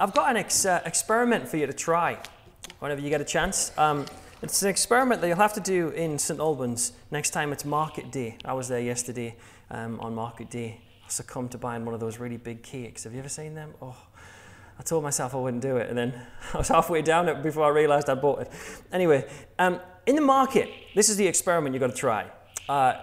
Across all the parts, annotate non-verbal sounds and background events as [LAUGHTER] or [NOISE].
I've got an ex- uh, experiment for you to try whenever you get a chance. Um, it's an experiment that you'll have to do in St Albans next time it's market day. I was there yesterday um, on market day. I succumbed to buying one of those really big cakes. Have you ever seen them? Oh, I told myself I wouldn't do it, and then [LAUGHS] I was halfway down it before I realized I bought it. Anyway, um, in the market, this is the experiment you've got to try. Uh,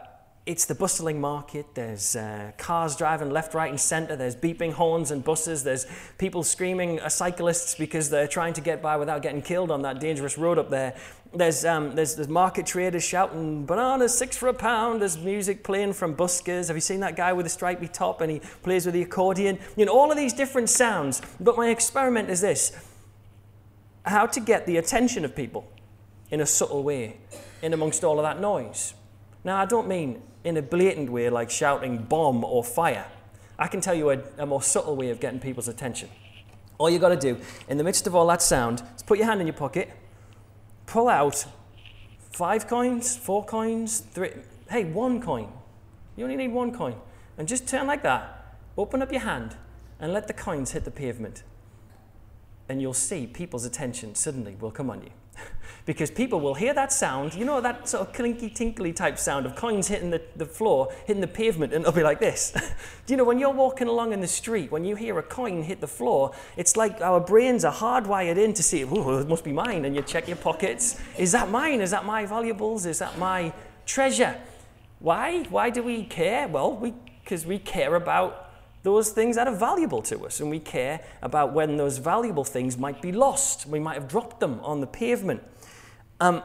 it's the bustling market. There's uh, cars driving left, right, and centre. There's beeping horns and buses. There's people screaming at cyclists because they're trying to get by without getting killed on that dangerous road up there. There's, um, there's, there's market traders shouting, bananas, six for a pound. There's music playing from buskers. Have you seen that guy with the stripy top and he plays with the accordion? You know, all of these different sounds. But my experiment is this how to get the attention of people in a subtle way in amongst all of that noise. Now, I don't mean in a blatant way like shouting bomb or fire. I can tell you a, a more subtle way of getting people's attention. All you've got to do, in the midst of all that sound, is put your hand in your pocket, pull out five coins, four coins, three, hey, one coin. You only need one coin. And just turn like that, open up your hand, and let the coins hit the pavement. And you'll see people's attention suddenly will come on you [LAUGHS] because people will hear that sound, you know, that sort of clinky tinkly type sound of coins hitting the, the floor, hitting the pavement, and it'll be like this. Do [LAUGHS] you know, when you're walking along in the street, when you hear a coin hit the floor, it's like our brains are hardwired in to see, oh, it must be mine, and you check your pockets. Is that mine? Is that my valuables? Is that my treasure? Why? Why do we care? Well, because we, we care about those things that are valuable to us, and we care about when those valuable things might be lost. We might have dropped them on the pavement. Um,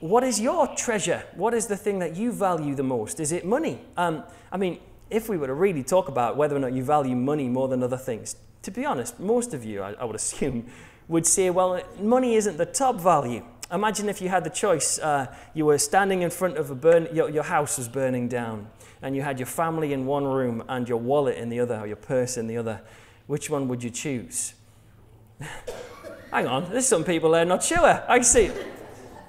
what is your treasure? What is the thing that you value the most? Is it money? Um, I mean, if we were to really talk about whether or not you value money more than other things, to be honest, most of you, I, I would [LAUGHS] assume, would say, well, money isn't the top value. Imagine if you had the choice. Uh, you were standing in front of a burn, your, your house was burning down and you had your family in one room and your wallet in the other, or your purse in the other, which one would you choose? [LAUGHS] Hang on, there's some people there not sure. I see.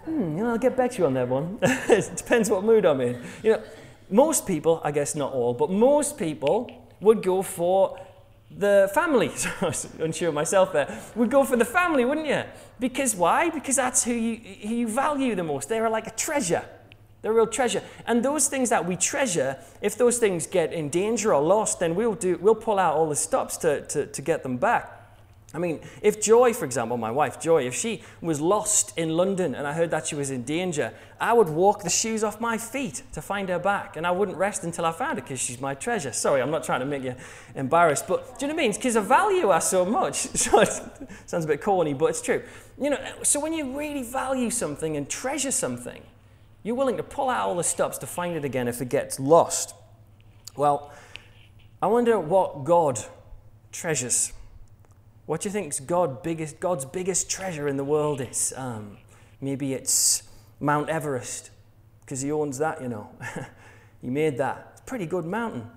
Hmm, I'll get back to you on that one. [LAUGHS] it depends what mood I'm in. You know, most people, I guess not all, but most people would go for the family. [LAUGHS] I was unsure myself there. Would go for the family, wouldn't you? Because why? Because that's who you, who you value the most. They're like a treasure. They're real treasure. And those things that we treasure, if those things get in danger or lost, then we'll, do, we'll pull out all the stops to, to, to get them back. I mean, if Joy, for example, my wife, Joy, if she was lost in London and I heard that she was in danger, I would walk the shoes off my feet to find her back. And I wouldn't rest until I found her because she's my treasure. Sorry, I'm not trying to make you embarrassed. But do you know what I mean? Because I value her so much. [LAUGHS] So it sounds a bit corny, but it's true. You know, so when you really value something and treasure something, you're willing to pull out all the stops to find it again if it gets lost. Well, I wonder what God treasures. What do you think God biggest, God's biggest treasure in the world is? Um, maybe it's Mount Everest, because he owns that, you know. [LAUGHS] he made that. It's a pretty good mountain.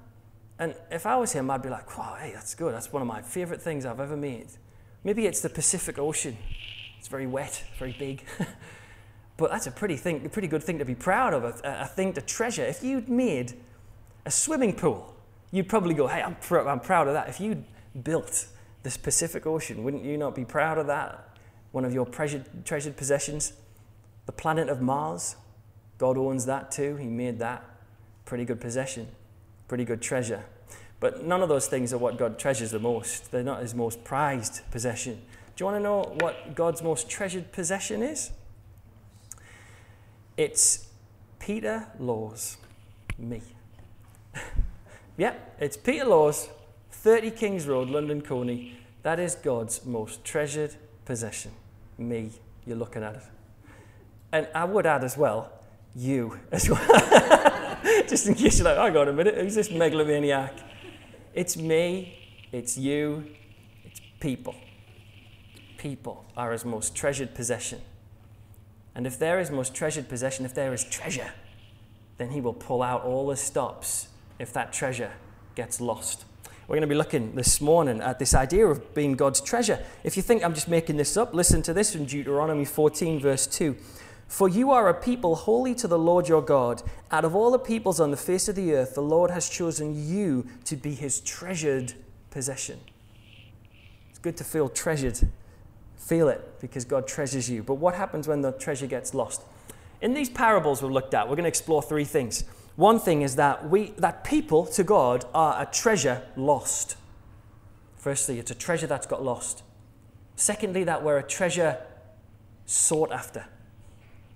And if I was him, I'd be like, wow, hey, that's good. That's one of my favorite things I've ever made. Maybe it's the Pacific Ocean. It's very wet, very big. [LAUGHS] But that's a pretty, thing, a pretty good thing to be proud of, a, a thing to treasure. If you'd made a swimming pool, you'd probably go, hey, I'm, pr- I'm proud of that. If you'd built this Pacific Ocean, wouldn't you not be proud of that? One of your treasured, treasured possessions? The planet of Mars, God owns that too. He made that. Pretty good possession, pretty good treasure. But none of those things are what God treasures the most. They're not his most prized possession. Do you want to know what God's most treasured possession is? It's Peter Laws, me. [LAUGHS] yep, it's Peter Laws, 30 Kings Road, London Colney. That is God's most treasured possession. Me, you're looking at it. And I would add as well, you as well. [LAUGHS] Just in case you're like, hang on a minute, who's this megalomaniac? It's me, it's you, it's people. People are his most treasured possession. And if there is most treasured possession, if there is treasure, then he will pull out all the stops if that treasure gets lost. We're going to be looking this morning at this idea of being God's treasure. If you think I'm just making this up, listen to this from Deuteronomy 14, verse 2. For you are a people holy to the Lord your God. Out of all the peoples on the face of the earth, the Lord has chosen you to be his treasured possession. It's good to feel treasured. Feel it because God treasures you. But what happens when the treasure gets lost? In these parables we've looked at, we're going to explore three things. One thing is that we that people to God are a treasure lost. Firstly, it's a treasure that's got lost. Secondly, that we're a treasure sought after,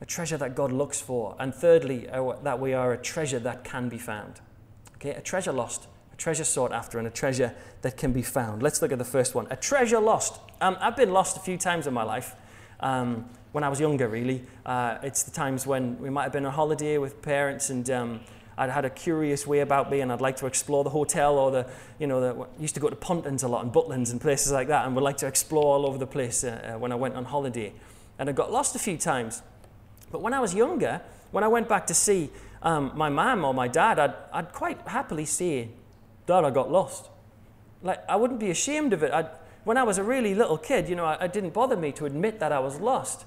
a treasure that God looks for. And thirdly, uh, that we are a treasure that can be found. Okay, a treasure lost, treasure sought after, and a treasure that can be found. Let's look at the first one a treasure lost. Um, I've been lost a few times in my life. Um, when I was younger, really. Uh, it's the times when we might have been on holiday with parents and um, I'd had a curious way about me and I'd like to explore the hotel or the, you know, the, used to go to Pontins a lot and Butlins and places like that and would like to explore all over the place uh, uh, when I went on holiday. And I got lost a few times. But when I was younger, when I went back to see um, my mum or my dad, I'd, I'd quite happily say, I got lost. Like, I wouldn't be ashamed of it. I'd, when I was a really little kid, you know, it didn't bother me to admit that I was lost.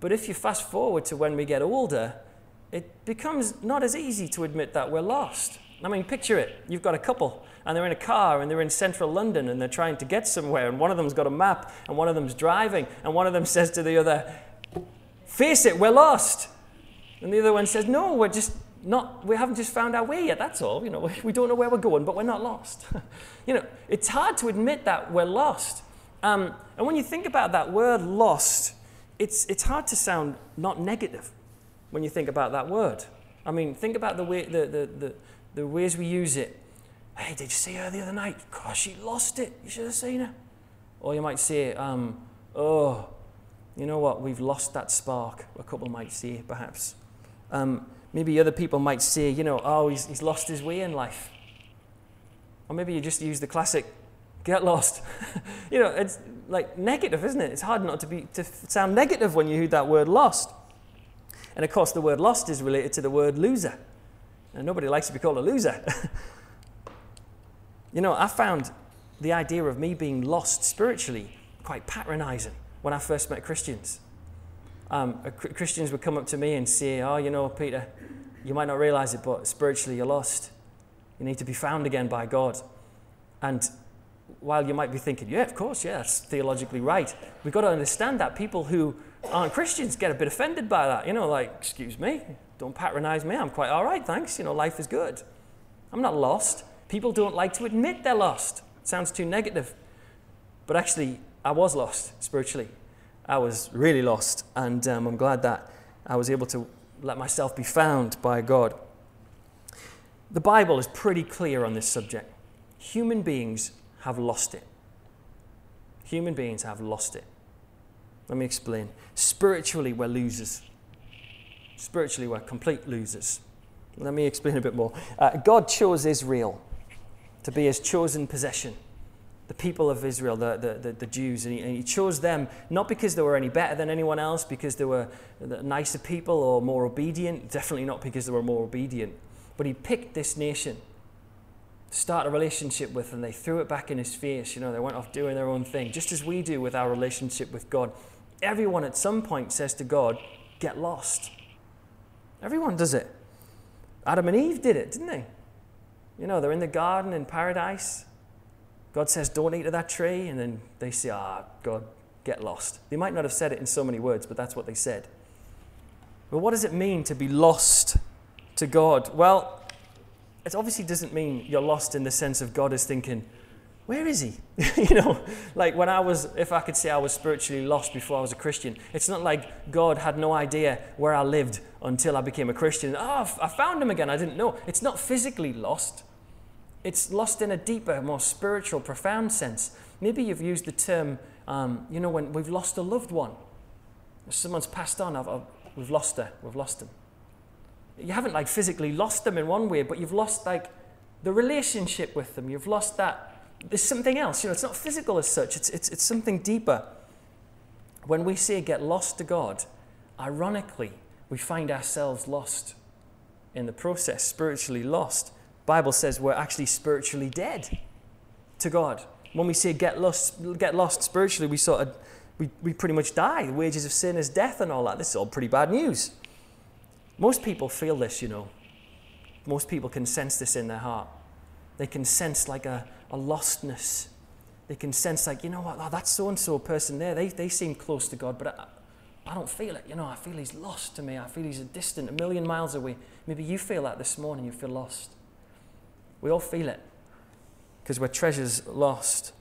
But if you fast forward to when we get older, it becomes not as easy to admit that we're lost. I mean, picture it. You've got a couple, and they're in a car, and they're in central London, and they're trying to get somewhere, and one of them's got a map, and one of them's driving, and one of them [LAUGHS] says to the other, Face it, we're lost. And the other one says, No, we're just not, we haven't just found our way yet, that's all. You know, [LAUGHS] we don't know where we're going, but we're not lost. [LAUGHS] you know, it's hard to admit that we're lost. Um, and when you think about that word lost, it's, it's hard to sound not negative when you think about that word. I mean, think about the, way, the, the, the, the ways we use it. Hey, did you see her the other night? Gosh, she lost it. You should have seen her. Or you might say, um, oh, you know what? We've lost that spark. A couple might say, perhaps. Um, maybe other people might say, you know, oh, he's, he's lost his way in life. Or maybe you just use the classic, get lost. [LAUGHS] you know, it's like negative, isn't it? It's hard not to, be, to sound negative when you hear that word lost. And of course, the word lost is related to the word loser. And nobody likes to be called a loser. [LAUGHS] you know, I found the idea of me being lost spiritually quite patronizing when I first met Christians. Um, Christians would come up to me and say, Oh, you know, Peter, you might not realize it, but spiritually you're lost. You need to be found again by God. And while you might be thinking, yeah, of course, yeah, that's theologically right, we've got to understand that people who aren't Christians get a bit offended by that. You know, like, excuse me, don't patronize me. I'm quite all right, thanks. You know, life is good. I'm not lost. People don't like to admit they're lost. It sounds too negative. But actually, I was lost spiritually. I was really lost. And um, I'm glad that I was able to let myself be found by God. The Bible is pretty clear on this subject. Human beings have lost it. Human beings have lost it. Let me explain. Spiritually, we're losers. Spiritually, we're complete losers. Let me explain a bit more. Uh, God chose Israel to be his chosen possession, the people of Israel, the, the, the, Jews. And he, and he, chose them not because they were any better than anyone else, because they were nicer people or more obedient, definitely not because they were more obedient. But he picked this nation to start a relationship with, and they threw it back in his face. You know, they went off doing their own thing, just as we do with our relationship with God. Everyone at some point says to God, Get lost. Everyone does it. Adam and Eve did it, didn't they? You know, they're in the garden in paradise. God says, Don't eat of that tree. And then they say, Ah, oh, God, get lost. They might not have said it in so many words, but that's what they said. But what does it mean to be lost to God? Well, it obviously doesn't mean you're lost in the sense of God is thinking, where is he? [LAUGHS] you know, like when I was, if I could say I was spiritually lost before I was a Christian, it's not like God had no idea where I lived until I became a Christian. Oh, I found him again. I didn't know. It's not physically lost, it's lost in a deeper, more spiritual, profound sense. Maybe you've used the term, um, you know, when we've lost a loved one. Someone's passed on, I've, I've, we've lost her, we've lost him. You haven't like physically lost them in one way, but you've lost like the relationship with them. You've lost that there's something else. You know, it's not physical as such, it's, it's, it's something deeper. When we say get lost to God, ironically, we find ourselves lost in the process, spiritually lost. Bible says we're actually spiritually dead to God. When we say get lost, get lost spiritually, we sort of we, we pretty much die. The wages of sin is death and all that. This is all pretty bad news. Most people feel this, you know. Most people can sense this in their heart. They can sense like a, a lostness. they can sense, like, you know what, oh, that so and so person there, they, they seem close to God, but I, I don't feel it. You know, I feel he's lost to me. I feel he's a distant, a million miles away. Maybe you feel that this morning, you feel lost. We all feel it because we're treasures lost.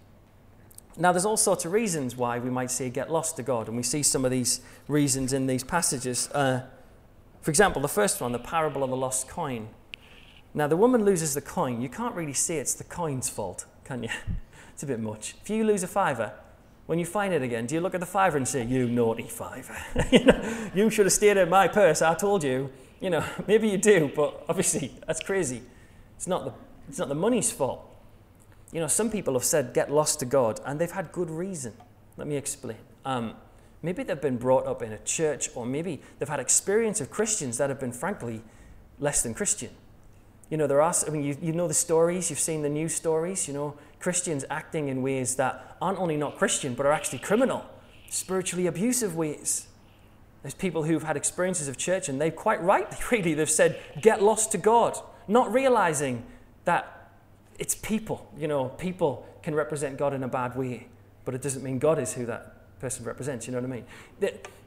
Now, there's all sorts of reasons why we might say get lost to God, and we see some of these reasons in these passages. Uh, for example, the first one, the parable of the lost coin. Now, the woman loses the coin. You can't really say it's the coin's fault, can you? [LAUGHS] it's a bit much. If you lose a fiver, when you find it again, do you look at the fiver and say, You naughty fiver? [LAUGHS] you, know, you should have stayed in my purse, I told you. You know, [LAUGHS] maybe you do, but obviously that's crazy. It's not the, it's not the money's fault. You know, some people have said, Get lost to God, and they've had good reason. Let me explain. Um, maybe they've been brought up in a church, or maybe they've had experience of Christians that have been, frankly, less than Christian. You know, there are, I mean, you, you know the stories, you've seen the news stories, you know, Christians acting in ways that aren't only not Christian, but are actually criminal, spiritually abusive ways. There's people who've had experiences of church and they've quite rightly, [LAUGHS] really, they've said, get lost to God, not realizing that it's people. You know, people can represent God in a bad way, but it doesn't mean God is who that person represents. You know what I mean?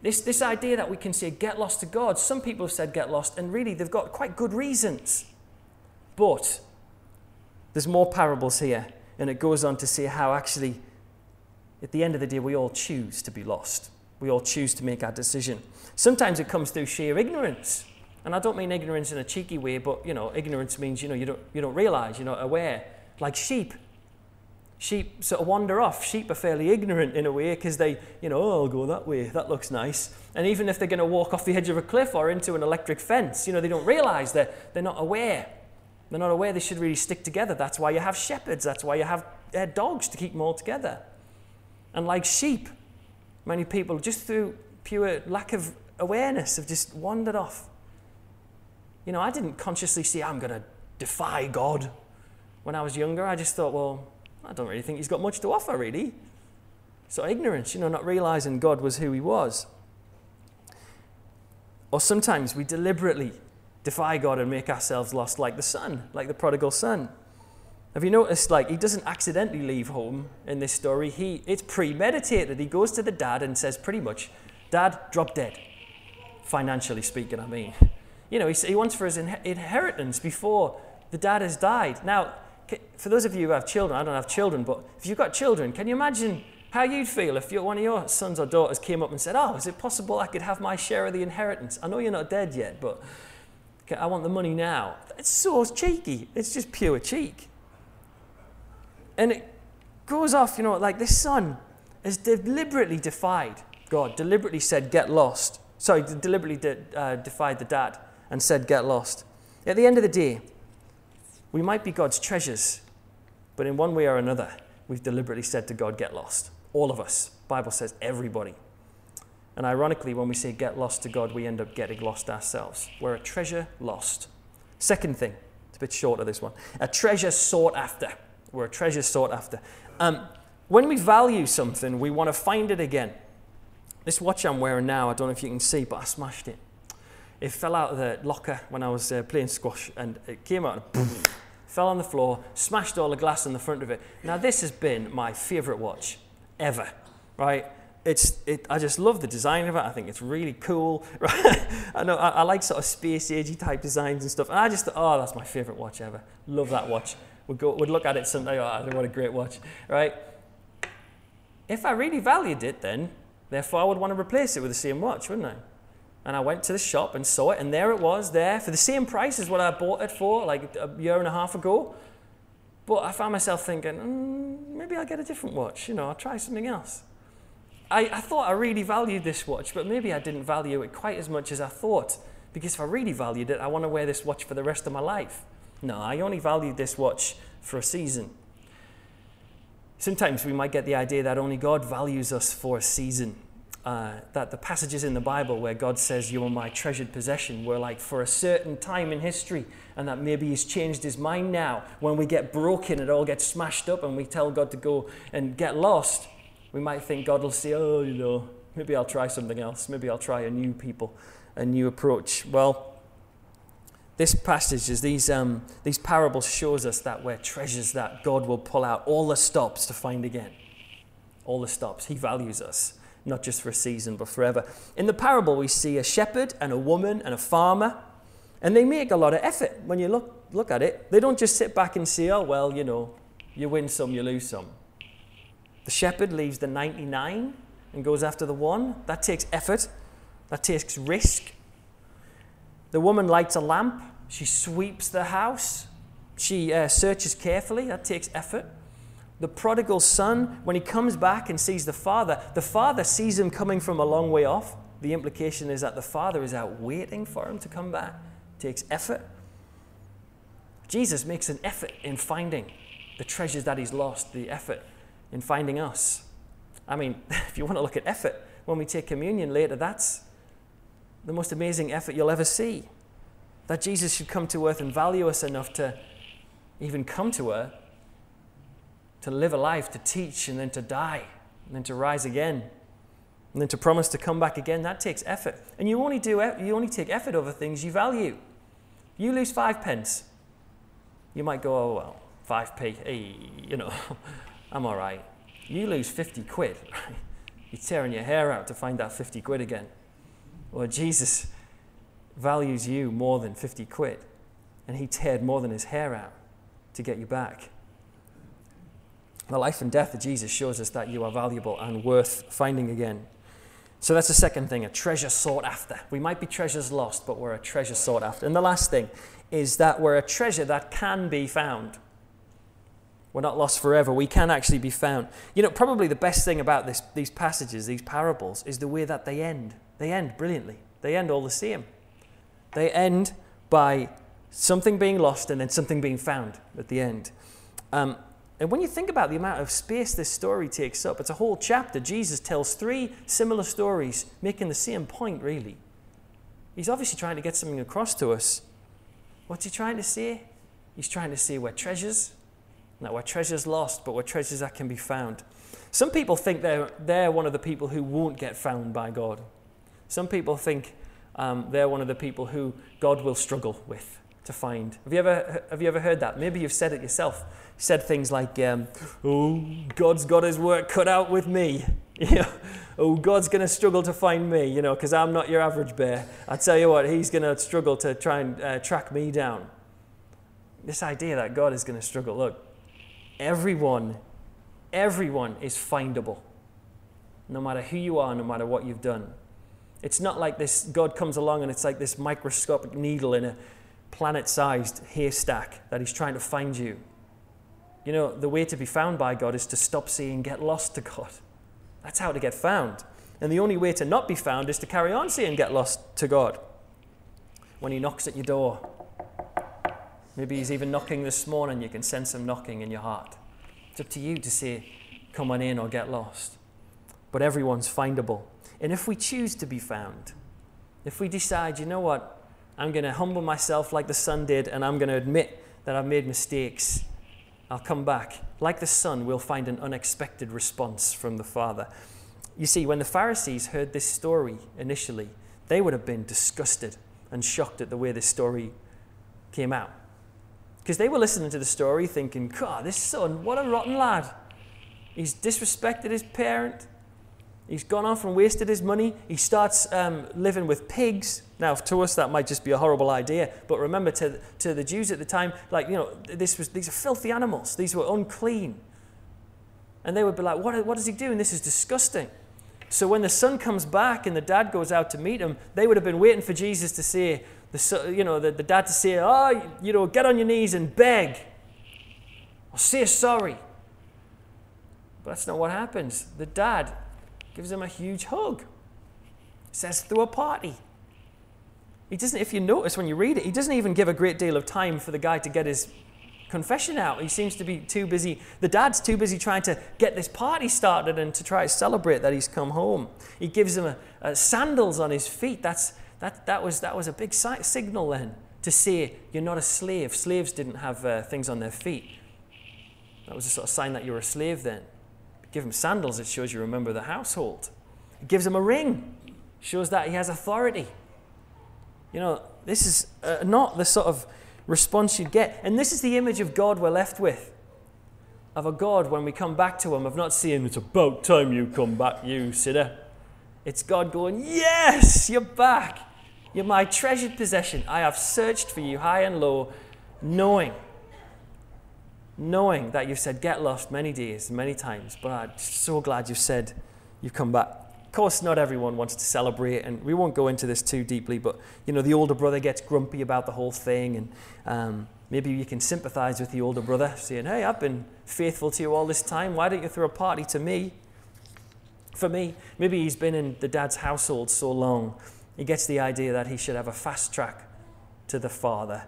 This, this idea that we can say, get lost to God, some people have said, get lost, and really they've got quite good reasons. But there's more parables here, and it goes on to say how actually, at the end of the day, we all choose to be lost. We all choose to make our decision. Sometimes it comes through sheer ignorance. And I don't mean ignorance in a cheeky way, but you know, ignorance means you know you don't you don't realize, you're not aware. Like sheep. Sheep sort of wander off. Sheep are fairly ignorant in a way because they, you know, oh, I'll go that way. That looks nice. And even if they're going to walk off the edge of a cliff or into an electric fence, you know, they don't realize that they're not aware. They're not aware they should really stick together. That's why you have shepherds. That's why you have uh, dogs to keep them all together. And like sheep, many people, just through pure lack of awareness, have just wandered off. You know, I didn't consciously see I'm going to defy God. When I was younger, I just thought, well, I don't really think he's got much to offer, really. So ignorance, you know, not realizing God was who he was. Or sometimes we deliberately defy God and make ourselves lost like the son, like the prodigal son. Have you noticed, like, he doesn't accidentally leave home in this story? He, it's premeditated. He goes to the dad and says, pretty much, Dad, drop dead. Financially speaking, I mean. You know, he, wants for his inheritance before the dad has died. Now, for those of you who have children, I don't have children, but if you've got children, can you imagine how you'd feel if one of your sons or daughters came up and said, Oh, is it possible I could have my share of the inheritance? I know you're not dead yet, but I want the money now. It's so cheeky. It's just pure cheek. And it goes off, you know, like this son has deliberately defied God, deliberately said, get lost. Sorry, deliberately de- uh, defied the dad and said, get lost. At the end of the day, we might be God's treasures, but in one way or another, we've deliberately said to God, get lost. All of us. Bible says everybody. And ironically, when we say get lost to God, we end up getting lost ourselves. We're a treasure lost. Second thing, it's a bit shorter this one a treasure sought after. We're a treasure sought after. Um, when we value something, we want to find it again. This watch I'm wearing now, I don't know if you can see, but I smashed it. It fell out of the locker when I was uh, playing squash and it came out and boom, fell on the floor, smashed all the glass in the front of it. Now, this has been my favorite watch ever, right? it's it, I just love the design of it. I think it's really cool. [LAUGHS] Right? I know I, I, like sort of space agey type designs and stuff. And I just thought, oh, that's my favorite watch ever. Love that watch. Would go would look at it someday. Oh, what a great watch, right? If I really valued it, then therefore I would want to replace it with the same watch, wouldn't I? And I went to the shop and saw it, and there it was, there for the same price as what I bought it for like a year and a half ago. But I found myself thinking, mm, maybe I'll get a different watch. You know, I'll try something else. I, I thought I really valued this watch, but maybe I didn't value it quite as much as I thought. Because if I really valued it, I want to wear this watch for the rest of my life. No, I only valued this watch for a season. Sometimes we might get the idea that only God values us for a season. Uh, that the passages in the Bible where God says, You are my treasured possession, were like for a certain time in history, and that maybe He's changed His mind now. When we get broken, it all gets smashed up, and we tell God to go and get lost we might think God will say, oh, you know, maybe I'll try something else. Maybe I'll try a new people, a new approach. Well, this passage is these, um, these parables shows us that we're treasures that God will pull out all the stops to find again. All the stops. He values us, not just for a season, but forever. In the parable, we see a shepherd and a woman and a farmer, and they make a lot of effort when you look, look at it. They don't just sit back and say, oh, well, you know, you win some, you lose some. The shepherd leaves the 99 and goes after the one. That takes effort, that takes risk. The woman lights a lamp, she sweeps the house, she uh, searches carefully. That takes effort. The prodigal son, when he comes back and sees the father, the father sees him coming from a long way off. The implication is that the father is out waiting for him to come back. Takes effort. Jesus makes an effort in finding the treasures that he's lost, the effort in finding us. I mean, [LAUGHS] if you want to look at effort, when we take communion later, that's the most amazing effort you'll ever see. That Jesus should come to earth and value us enough to even come to earth, to live a life, to teach, and then to die, and then to rise again, and then to promise to come back again. That takes effort. And you only, do, you only take effort over things you value. You lose five pence. You might go, oh, well, 5p, hey, you know, [LAUGHS] I'm all right. You lose 50 quid, [LAUGHS] right? You're tearing your hair out to find that 50 quid again. Well, Jesus values you more than 50 quid, and he teared more than his hair out to get you back. The life and death of Jesus shows us that you are valuable and worth finding again. So that's the second thing, a treasure sought after. We might be treasures lost, but we're a treasure sought after. And the last thing is that we're a treasure that can be found. We're not lost forever. We can actually be found. You know, probably the best thing about this, these passages, these parables, is the way that they end. They end brilliantly. They end all the same. They end by something being lost and then something being found at the end. Um, and when you think about the amount of space this story takes up, it's a whole chapter. Jesus tells three similar stories, making the same point, really. He's obviously trying to get something across to us. What's he trying to say? He's trying to say we're treasures now, where treasure's lost, but where treasures that can be found. Some people think they're, they're one of the people who won't get found by God. Some people think um, they're one of the people who God will struggle with to find. Have you ever, have you ever heard that? Maybe you've said it yourself. You said things like, um, oh, God's got his work cut out with me. [LAUGHS] Oh, God's going to struggle to find me, you know, because I'm not your average bear. I tell you what, he's going to struggle to try and uh, track me down. This idea that God is going to struggle. Look, everyone, everyone is findable, no matter who you are, no matter what you've done. It's not like this God comes along and it's like this microscopic needle in a planet sized haystack that He's trying to find you. You know, the way to be found by God is to stop seeing, get lost to God. That's how to get found. And the only way to not be found is to carry on seeing, get lost to God. When He knocks at your door, Maybe he's even knocking this morning. You can sense him knocking in your heart. It's up to you to say, come on in or get lost. But everyone's findable. And if we choose to be found, if we decide, you know what, I'm going to humble myself like the son did, and I'm going to admit that I've made mistakes, I'll come back. Like the son, we'll find an unexpected response from the father. You see, when the Pharisees heard this story initially, they would have been disgusted and shocked at the way this story came out. Because they were listening to the story thinking, God, this son, what a rotten lad. He's disrespected his parent. He's gone off and wasted his money. He starts um, living with pigs. Now, to us, that might just be a horrible idea. But remember, to, to the Jews at the time, like, you know, this was, these are filthy animals. These were unclean. And they would be like, what, what is he doing? This is disgusting. So when the son comes back and the dad goes out to meet him, they would have been waiting for Jesus to say, the, you know, the, the dad to say, oh, you know, get on your knees and beg or say sorry. But that's not what happens. The dad gives him a huge hug, says, through a party. He doesn't, if you notice when you read it, he doesn't even give a great deal of time for the guy to get his confession out. He seems to be too busy. The dad's too busy trying to get this party started and to try to celebrate that he's come home. He gives him a, a sandals on his feet. That's that, that, was, that was a big si- signal then to say you're not a slave. Slaves didn't have uh, things on their feet. That was a sort of sign that you're a slave then. Give him sandals, it shows you remember the household. It gives him a ring, shows that he has authority. You know, This is uh, not the sort of response you'd get. And this is the image of God we're left with. Of a God, when we come back to Him, of not seeing, it's about time you come back, you sinner. It's God going, Yes, you're back. You're my treasured possession. I have searched for you high and low, knowing, knowing that you've said, Get lost many days, many times, but I'm so glad you've said, You've come back. Of course, not everyone wants to celebrate, and we won't go into this too deeply, but you know, the older brother gets grumpy about the whole thing, and um, maybe you can sympathize with the older brother, saying, Hey, I've been faithful to you all this time. Why don't you throw a party to me? For me, maybe he's been in the dad's household so long, he gets the idea that he should have a fast track to the father.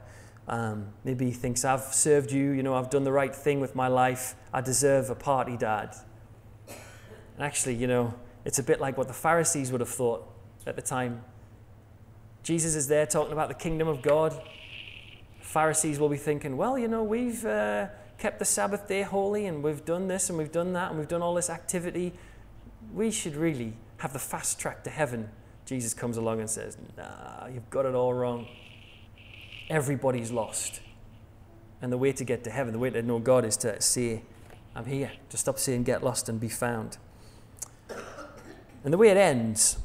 Um, maybe he thinks, I've served you, you know, I've done the right thing with my life, I deserve a party, dad. And actually, you know, it's a bit like what the Pharisees would have thought at the time. Jesus is there talking about the kingdom of God. Pharisees will be thinking, well, you know, we've uh, kept the Sabbath day holy and we've done this and we've done that and we've done all this activity. We should really have the fast track to heaven. Jesus comes along and says, nah, you've got it all wrong. Everybody's lost. And the way to get to heaven, the way to know God is to say, I'm here. To stop saying get lost and be found. And the way it ends,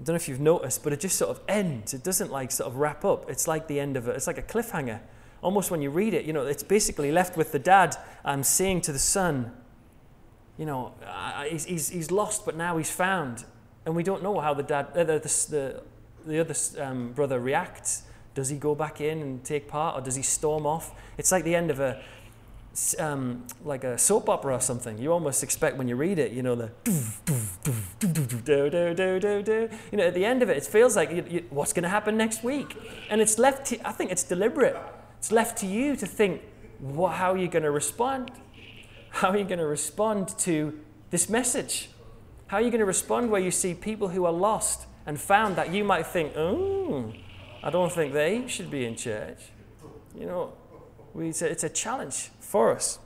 I don't know if you've noticed, but it just sort of ends. It doesn't like sort of wrap up. It's like the end of it. It's like a cliffhanger. Almost when you read it, you know, it's basically left with the dad um, saying to the son, you know, uh, he's, he's, he's lost, but now he's found. And we don't know how the dad, uh, the, the, the other um, brother reacts. Does he go back in and take part, or does he storm off? It's like the end of a, um, like a soap opera or something. You almost expect when you read it, you know, the. You know, at the end of it, it feels like you, you, what's going to happen next week, and it's left. To, I think it's deliberate. It's left to you to think what, how are you going to respond. How are you going to respond to this message? How are you going to respond where you see people who are lost and found that you might think, oh, I don't think they should be in church. You know, we, it's, a, it's a challenge for us.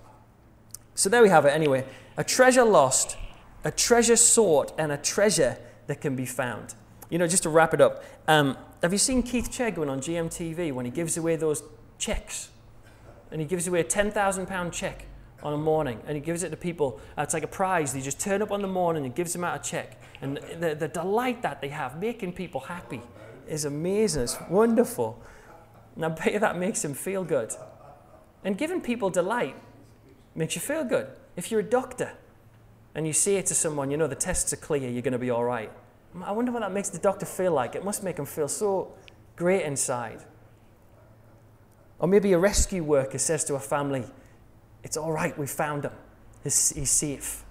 So there we have it anyway. A treasure lost, a treasure sought, and a treasure that can be found. You know, just to wrap it up, um, have you seen Keith Chegwin on GMTV when he gives away those checks? And he gives away a £10,000 check on a morning and he gives it to people. Uh, it's like a prize. They just turn up on the morning and he gives them out a check. And the, the delight that they have making people happy is amazing. It's wonderful. And I bet you that makes him feel good. And giving people delight makes you feel good. If you're a doctor and you say to someone, you know, the tests are clear, you're going to be all right. I wonder what that makes the doctor feel like. It must make him feel so great inside. Or maybe a rescue worker says to a family, It's all right, we found him. He's, he's safe.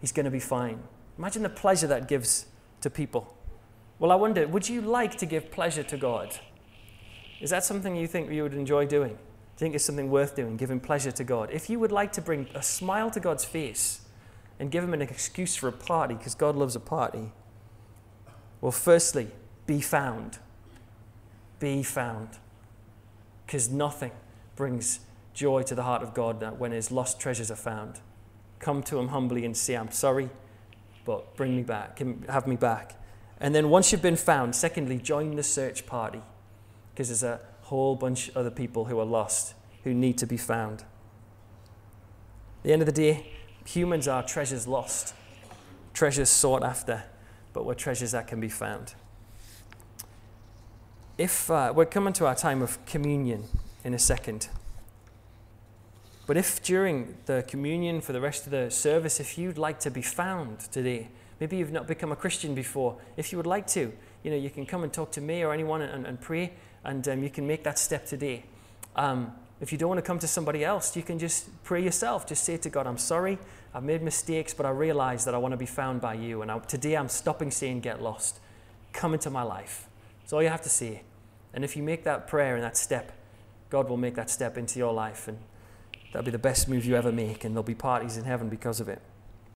He's going to be fine. Imagine the pleasure that gives to people. Well, I wonder, would you like to give pleasure to God? Is that something you think you would enjoy doing? think it's something worth doing, giving pleasure to God. If you would like to bring a smile to God's face and give him an excuse for a party, because God loves a party, well, firstly, be found. Be found. Because nothing brings joy to the heart of God when his lost treasures are found. Come to him humbly and say, I'm sorry, but bring me back, have me back. And then once you've been found, secondly, join the search party. Because there's a whole bunch of other people who are lost, who need to be found. At the end of the day, humans are treasures lost, treasures sought after, but we're treasures that can be found. If uh, we're coming to our time of communion in a second, but if during the communion for the rest of the service, if you'd like to be found today, maybe you've not become a Christian before, if you would like to, you know, you can come and talk to me or anyone and, and pray and um, you can make that step today. Um, if you don't want to come to somebody else, you can just pray yourself. Just say to God, I'm sorry, I've made mistakes, but I realize that I want to be found by you. And I, today I'm stopping saying get lost. Come into my life. That's all you have to say. And if you make that prayer and that step, God will make that step into your life. And that'll be the best move you ever make. And there'll be parties in heaven because of it.